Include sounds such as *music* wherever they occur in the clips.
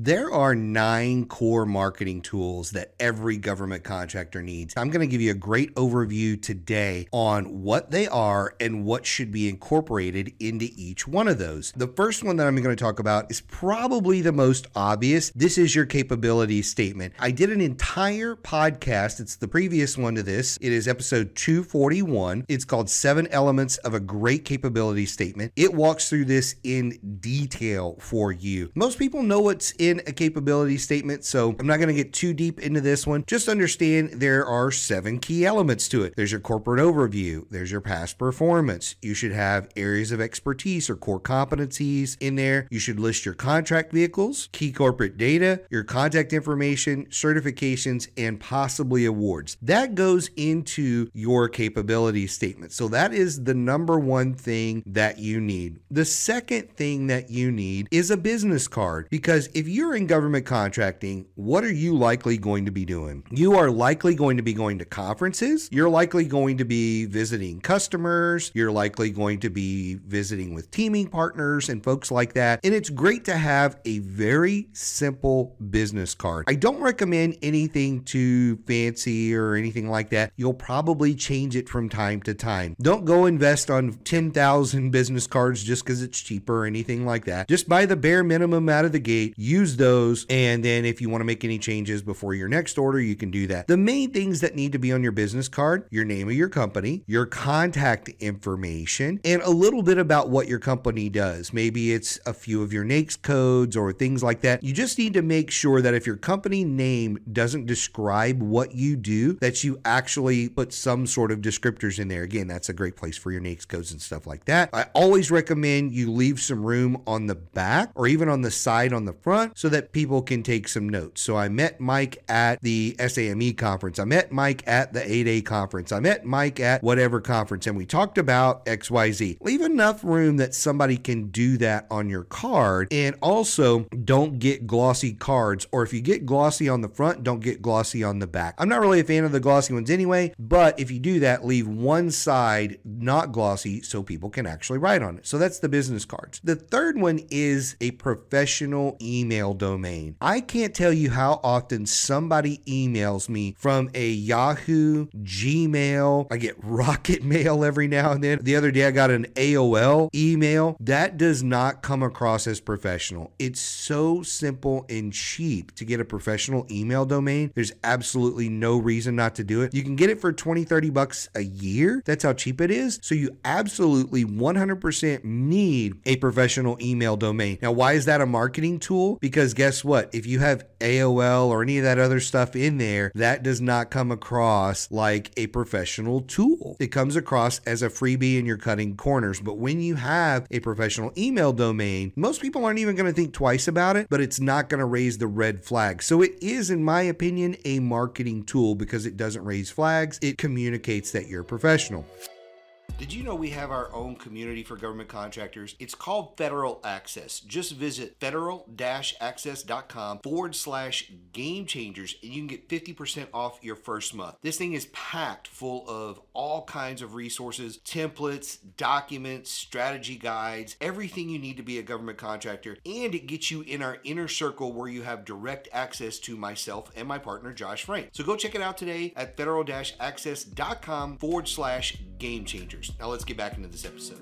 There are nine core marketing tools that every government contractor needs. I'm going to give you a great overview today on what they are and what should be incorporated into each one of those. The first one that I'm going to talk about is probably the most obvious. This is your capability statement. I did an entire podcast, it's the previous one to this. It is episode 241. It's called Seven Elements of a Great Capability Statement. It walks through this in detail for you. Most people know what's in in a capability statement, so I'm not going to get too deep into this one. Just understand there are seven key elements to it. There's your corporate overview, there's your past performance. You should have areas of expertise or core competencies in there. You should list your contract vehicles, key corporate data, your contact information, certifications, and possibly awards. That goes into your capability statement. So that is the number one thing that you need. The second thing that you need is a business card because if you you're in government contracting, what are you likely going to be doing? You are likely going to be going to conferences. You're likely going to be visiting customers. You're likely going to be visiting with teaming partners and folks like that. And it's great to have a very simple business card. I don't recommend anything too fancy or anything like that. You'll probably change it from time to time. Don't go invest on 10,000 business cards just because it's cheaper or anything like that. Just buy the bare minimum out of the gate. Use use those. And then if you want to make any changes before your next order, you can do that. The main things that need to be on your business card your name of your company, your contact information, and a little bit about what your company does. Maybe it's a few of your NAICS codes or things like that. You just need to make sure that if your company name doesn't describe what you do, that you actually put some sort of descriptors in there. Again, that's a great place for your NAICS codes and stuff like that. I always recommend you leave some room on the back or even on the side on the front so that people can take some notes. So I met Mike at the SAME conference. I met Mike at the 8A conference. I met Mike at whatever conference and we talked about XYZ. Leave enough room that somebody can do that on your card. And also, don't get glossy cards, or if you get glossy on the front, don't get glossy on the back. I'm not really a fan of the glossy ones anyway, but if you do that, leave one side not glossy so people can actually write on it. So that's the business cards. The third one is a professional email email domain. I can't tell you how often somebody emails me from a Yahoo, Gmail. I get *laughs* Rocket Mail every now and then. The other day I got an AOL email. That does not come across as professional. It's so simple and cheap to get a professional email domain. There's absolutely no reason not to do it. You can get it for 20, 30 bucks a year. That's how cheap it is. So you absolutely 100% need a professional email domain. Now, why is that a marketing tool? Because because guess what? If you have AOL or any of that other stuff in there, that does not come across like a professional tool. It comes across as a freebie and you're cutting corners. But when you have a professional email domain, most people aren't even going to think twice about it, but it's not going to raise the red flag. So it is, in my opinion, a marketing tool because it doesn't raise flags. It communicates that you're professional. Did you know we have our own community for government contractors? It's called Federal Access. Just visit federal access.com forward slash game changers and you can get 50% off your first month. This thing is packed full of all kinds of resources, templates, documents, strategy guides, everything you need to be a government contractor. And it gets you in our inner circle where you have direct access to myself and my partner, Josh Frank. So go check it out today at federal access.com forward slash game changers. Now let's get back into this episode.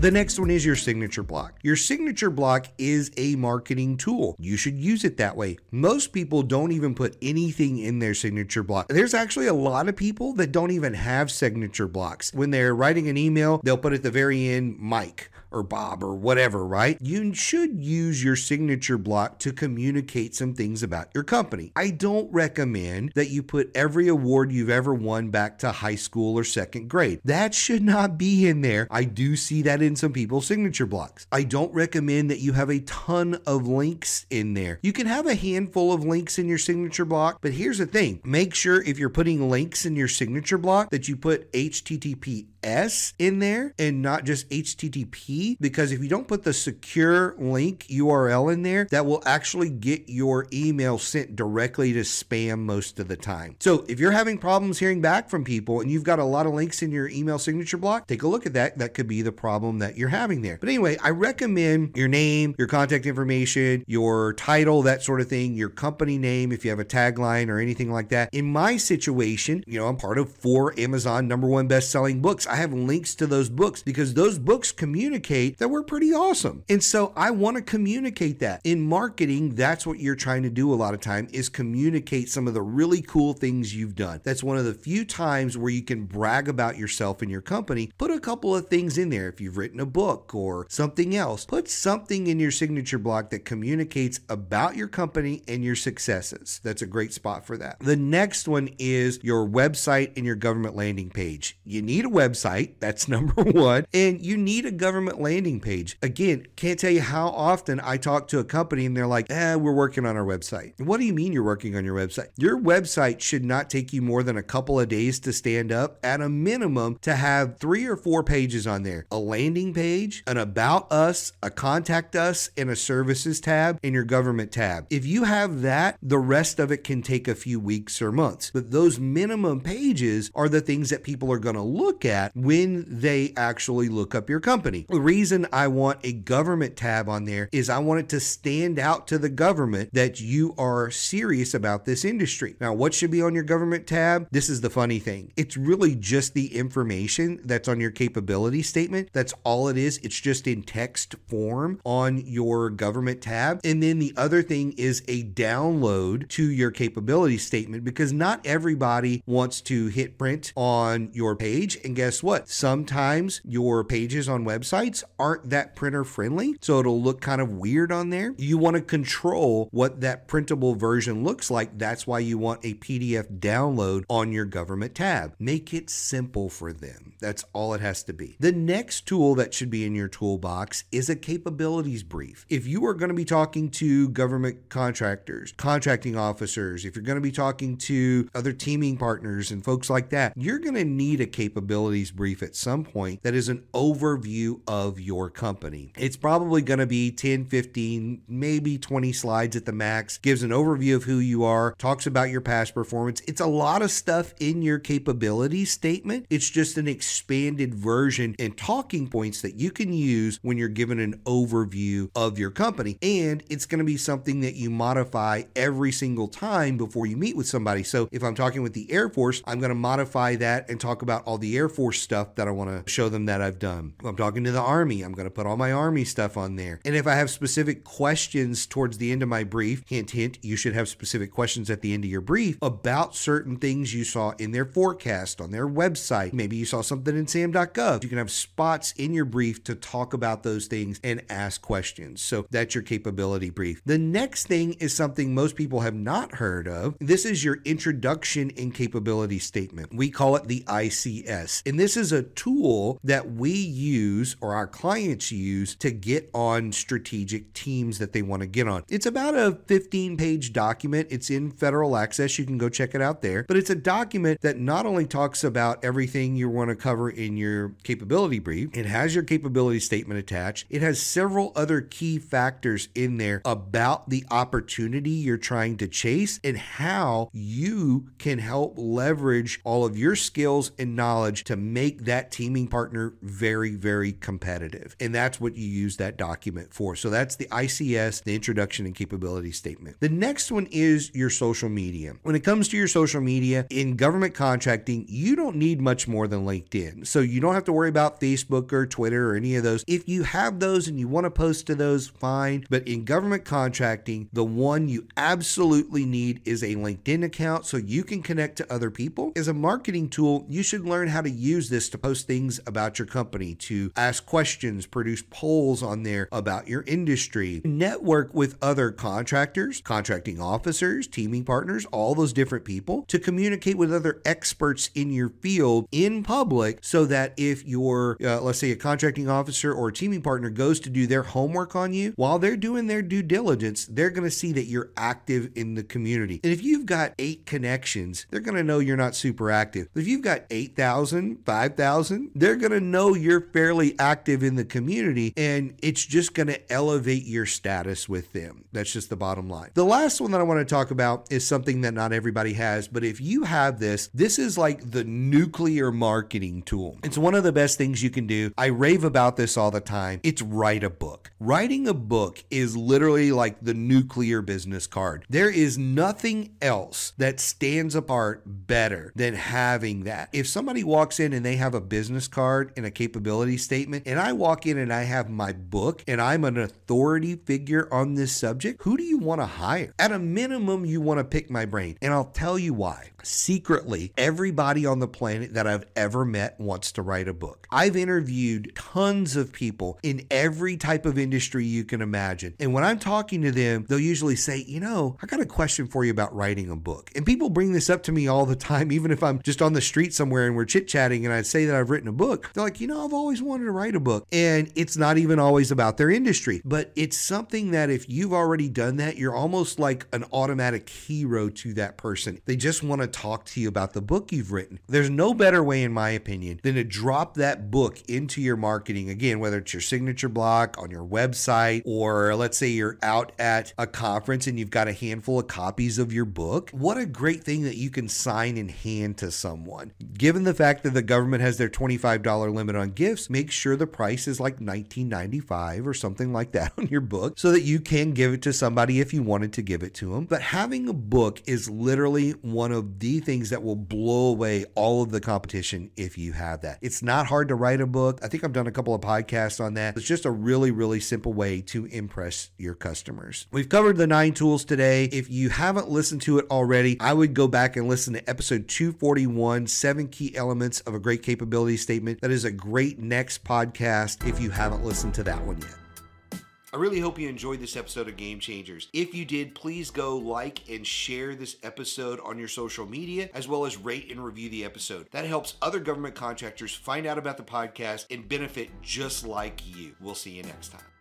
The next one is your signature block. Your signature block is a marketing tool. You should use it that way. Most people don't even put anything in their signature block. There's actually a lot of people that don't even have signature blocks. When they're writing an email, they'll put at the very end Mike or Bob or whatever, right? You should use your signature block to communicate some things about your company. I don't recommend that you put every award you've ever won back to high school or second grade. That should not be in there. I do see that in some people's signature blocks. I don't recommend that you have a ton of links in there. You can have a handful of links in your signature block, but here's the thing make sure if you're putting links in your signature block that you put HTTP TTPS in there and not just HTTP because if you don't put the secure link URL in there, that will actually get your email sent directly to spam most of the time. So if you're having problems hearing back from people and you've got a lot of links in your email signature block, take a look at that. That could be the problem that you're having there. But anyway, I recommend your name, your contact information, your title, that sort of thing, your company name, if you have a tagline or anything like that. In my situation, you know, I'm part of four Amazon number one best selling books. I have links to those books because those books communicate that we're pretty awesome. And so I want to communicate that. In marketing, that's what you're trying to do a lot of time is communicate some of the really cool things you've done. That's one of the few times where you can brag about yourself and your company. Put a couple of things in there. If you've written a book or something else, put something in your signature block that communicates about your company and your successes. That's a great spot for that. The next one is your website and your government landing page. You need a website, that's *laughs* number one, and you need a government landing page. Again, can't tell you how often I talk to a company and they're like, eh, we're working on our website. What do you mean you're working on your website? Your website should not take you more than a couple of days to stand up, at a minimum, to have three or four pages on there a landing page, an about us, a contact us, and a services tab, and your government tab. If you have that, the rest of it can take a few weeks or months. But those minimum pages are the things that people are going to look at when they actually look up your company. The reason I want a government tab on there is I want it to stand out to the government that you are serious about this industry. Now, what should be on your government tab? This is the funny thing. It's really just the information that's on your capability statement. That's all it is. It's just in text form on your government tab. And then the other thing is a download to your capability statement because not everybody wants to hit print on your page. And guess what? Sometimes your pages on websites aren't that printer friendly. So it'll look kind of weird on there. You want to control what that printable version looks like. That's why you want a PDF download on your government tab. Make it simple for them. That's all it has to be. The next tool that should be in your toolbox is a capabilities brief. If you are going to be talking to government contractors, contracting officers, if you're going to be talking to other teaming partners and folks like that, you're going to need a capabilities brief at some point that is an overview of your company. It's probably going to be 10, 15, maybe 20 slides at the max, gives an overview of who you are, talks about your past performance. It's a lot of stuff in your capabilities statement. It's just an expanded version and talking points that you can use when you're given an overview of your company. And it's going to be something that you modify every single time before you meet with somebody. So if I'm talking with the Air Force, I'm going to modify that and talk about all the Air Force stuff that I want to show them that I've done. I'm talking to the Army, I'm going to put all my Army stuff on there. And if I have specific questions towards the end of my brief, hint, hint, you should have specific questions at the end of your brief about certain things you saw in their forecast on their website. Maybe you saw something in SAM.gov. You can have spots in your brief to talk about those things and ask questions. So that's your capability brief. The next thing is something most people have not heard of. This is your introduction and capability statement. We call it the ICS. And this is a tool that we use or our clients use to get on strategic teams that they want to get on. It's about a 15 page document. It's in federal access. You can go check it out there. But it's a document that not only talks about everything you want to cover in your capability brief, it has your capability statement attached. It has several other key factors in there about the opportunity you're trying to chase and how you can help leverage all of your skills and knowledge to make that teaming partner very, very competitive. And that's what you use that document for. So that's the ICS, the introduction and capability statement. The next one is your social media. When it comes to your social media in government contracting, you don't need much more than LinkedIn. So you don't have to worry about Facebook or Twitter or any of those. If you have those and you want to post to those, fine. But in government contracting, the one you absolutely need is a LinkedIn account so you can connect to other people. As a marketing tool, you should learn how to use this to post things about your company, to ask questions, produce polls on there about your industry, network with other contractors, contracting officers, teaming partners, all those different people, to communicate with other experts in your field in public so that if your, uh, let's say, a contracting officer or a teaming partner goes to do their homework on you, while they're doing their due diligence, they're going to see that you're active in the community. And if you've got eight connections, they're going to know you're not super active. If you've got 8,000, 5,000, they're going to know you're fairly active in the community and it's just going to elevate your status with them. That's just the bottom line. The last one that I want to talk about is something that not everybody has, but if you have this, this is like the nuclear marketing tool. It's one of the best things you can do. I rave about this all the time. It's write a book. Writing a book is literally like the nuclear business card. There is nothing else that stands apart better than having that. If somebody walks in and they have a business card and a capability statement, and I walk in and I have my book and I'm an authority figure on this subject, who do you want to hire? At a minimum, you want to pick my brain. And I'll tell you why. Secretly, everybody on the planet that I've ever met wants to write a book. I've interviewed tons of people in every type of industry you can imagine. And when I'm talking to them, they'll usually say, You know, I got a question for you about writing a book. And people bring this up to me all the time, even if I'm just on the street somewhere and we're chit chatting and I'd say that I've written a book. They're like, You know, I've always wanted to write a book. And it's not even always about their industry, but it's something that if you've already done that, you're almost like an automatic hero to that person. They just want to talk to you about the book you've written. There's no better way, in my opinion, than to drop that book into your marketing. Again, whether it's your signature block on your website, or let's say you're out at a conference and you've got a handful of copies of your book. What a great thing that you can sign and hand to someone. Given the fact that the government has their $25 limit on gifts, make sure the price is like $19.95 or something like that *laughs* on your book so that you can give it to somebody if you wanted to give it to them. But having a book is literally one of the things that will blow away all of the competition if you have that. It's not hard to write a book. I think I've done a couple of podcasts on that. It's just a really, really simple way to impress your customers. We've covered the nine tools today. If you haven't listened to it already, I would go back and listen to episode 241 Seven Key Elements of a Great Capability Statement. That is a great next podcast if you haven't listened to that one yet. I really hope you enjoyed this episode of Game Changers. If you did, please go like and share this episode on your social media, as well as rate and review the episode. That helps other government contractors find out about the podcast and benefit just like you. We'll see you next time.